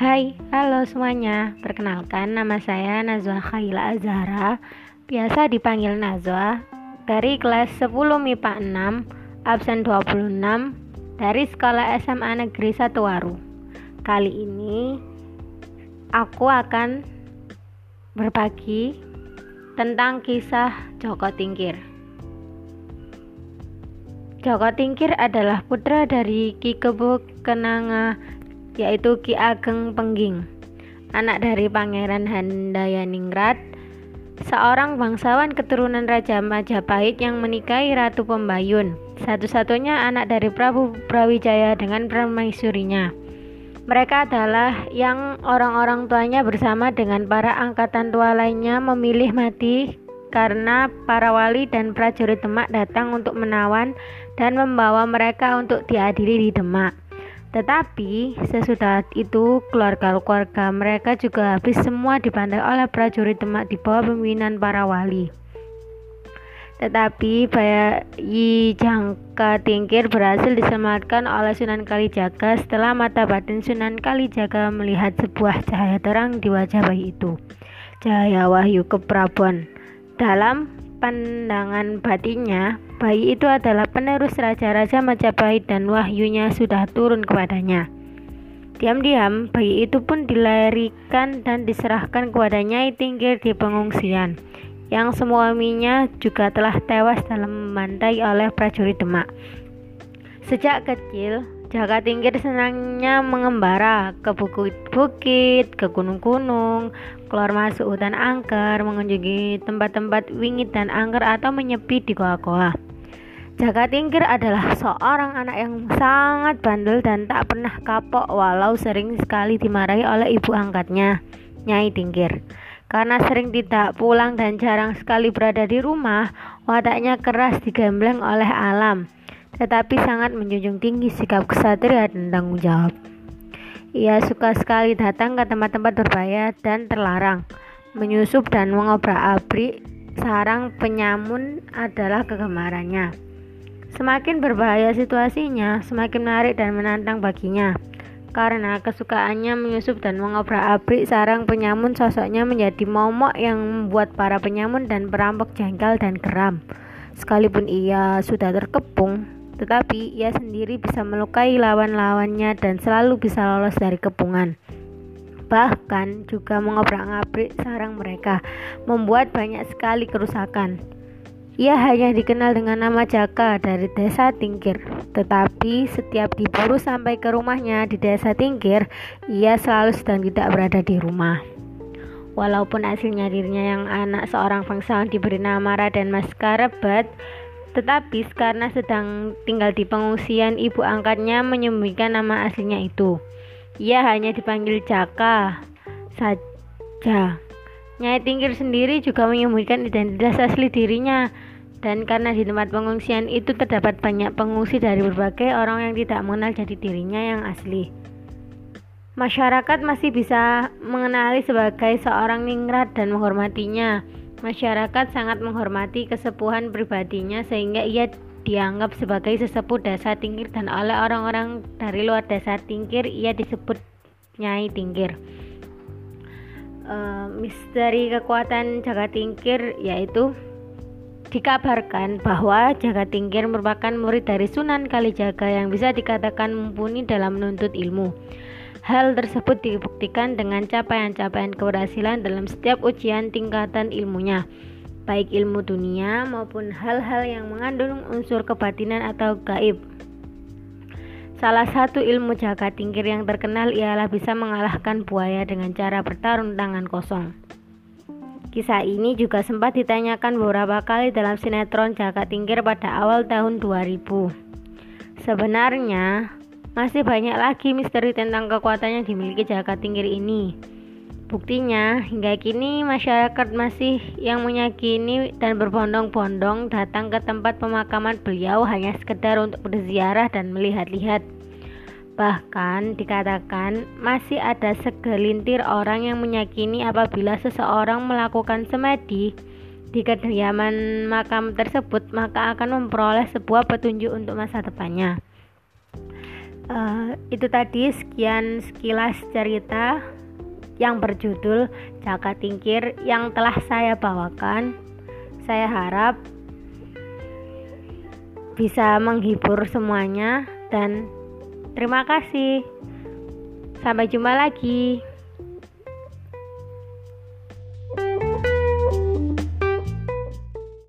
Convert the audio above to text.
Hai, halo semuanya. Perkenalkan nama saya Nazwa Khaila Azhara, biasa dipanggil Nazwa, dari kelas 10 MIPA 6, absen 26, dari Sekolah SMA Negeri 1 Waru. Kali ini aku akan berbagi tentang kisah Joko Tingkir. Joko Tingkir adalah putra dari Ki Kenanga yaitu Ki Ageng Pengging, anak dari Pangeran Handayaningrat, seorang bangsawan keturunan Raja Majapahit yang menikahi Ratu Pembayun, satu-satunya anak dari Prabu Brawijaya dengan permaisurinya. Mereka adalah yang orang-orang tuanya bersama dengan para angkatan tua lainnya memilih mati karena para wali dan prajurit Demak datang untuk menawan dan membawa mereka untuk diadili di Demak. Tetapi sesudah itu keluarga-keluarga mereka juga habis semua dipandai oleh prajurit Demak di bawah pimpinan para wali. Tetapi bayi Jangka Tingkir berhasil diselamatkan oleh Sunan Kalijaga setelah mata batin Sunan Kalijaga melihat sebuah cahaya terang di wajah bayi itu. Cahaya wahyu keprabuan. Dalam pandangan batinnya, bayi itu adalah penerus raja-raja Majapahit dan wahyunya sudah turun kepadanya. Diam-diam, bayi itu pun dilarikan dan diserahkan kepada Nyai Tingkir di pengungsian, yang semua suaminya juga telah tewas dalam membantai oleh prajurit Demak. Sejak kecil, Jaka Tingkir senangnya mengembara ke bukit-bukit, ke gunung-gunung, keluar masuk hutan angker, mengunjungi tempat-tempat wingit dan angker atau menyepi di goa-goa. Jaka Tingkir adalah seorang anak yang sangat bandel dan tak pernah kapok walau sering sekali dimarahi oleh ibu angkatnya, Nyai Tingkir. Karena sering tidak pulang dan jarang sekali berada di rumah, wataknya keras digembleng oleh alam tetapi sangat menjunjung tinggi sikap kesatria dan tanggung jawab. Ia suka sekali datang ke tempat-tempat berbahaya dan terlarang. Menyusup dan mengobrak-abrik sarang penyamun adalah kegemarannya. Semakin berbahaya situasinya, semakin menarik dan menantang baginya. Karena kesukaannya menyusup dan mengobrak-abrik sarang penyamun sosoknya menjadi momok yang membuat para penyamun dan perampok jengkel dan geram. Sekalipun ia sudah terkepung, tetapi ia sendiri bisa melukai lawan-lawannya dan selalu bisa lolos dari kepungan. Bahkan juga mengobrak-ngabrik sarang mereka, membuat banyak sekali kerusakan. Ia hanya dikenal dengan nama Jaka dari desa Tingkir, tetapi setiap diburu sampai ke rumahnya di desa Tingkir, ia selalu sedang tidak berada di rumah. Walaupun aslinya dirinya yang anak seorang bangsawan diberi nama Raden Mas Karebat, tetapi karena sedang tinggal di pengungsian, ibu angkatnya menyembunyikan nama aslinya itu. Ia hanya dipanggil Jaka saja. Nyai Tingkir sendiri juga menyembunyikan identitas asli dirinya. Dan karena di tempat pengungsian itu terdapat banyak pengungsi dari berbagai orang yang tidak mengenal jadi dirinya yang asli. Masyarakat masih bisa mengenali sebagai seorang ningrat dan menghormatinya. Masyarakat sangat menghormati kesepuhan pribadinya sehingga ia dianggap sebagai sesepuh desa tingkir dan oleh orang-orang dari luar desa tingkir ia disebut Nyai Tingkir. Uh, misteri kekuatan Jaga Tingkir yaitu dikabarkan bahwa Jaga Tingkir merupakan murid dari Sunan Kalijaga yang bisa dikatakan mumpuni dalam menuntut ilmu. Hal tersebut dibuktikan dengan capaian-capaian keberhasilan dalam setiap ujian tingkatan ilmunya, baik ilmu dunia maupun hal-hal yang mengandung unsur kebatinan atau gaib. Salah satu ilmu jaga tingkir yang terkenal ialah bisa mengalahkan buaya dengan cara bertarung tangan kosong. Kisah ini juga sempat ditanyakan beberapa kali dalam sinetron Jaga Tingkir pada awal tahun 2000. Sebenarnya, masih banyak lagi misteri tentang kekuatan yang dimiliki Jaka Tingkir ini. Buktinya, hingga kini masyarakat masih yang meyakini dan berbondong-bondong datang ke tempat pemakaman beliau hanya sekedar untuk berziarah dan melihat-lihat. Bahkan dikatakan masih ada segelintir orang yang meyakini apabila seseorang melakukan semedi di kediaman makam tersebut maka akan memperoleh sebuah petunjuk untuk masa depannya. uh, itu tadi sekian sekilas cerita yang berjudul Jaka Tingkir yang telah saya bawakan. Saya harap bisa menghibur semuanya dan terima kasih. Sampai jumpa lagi.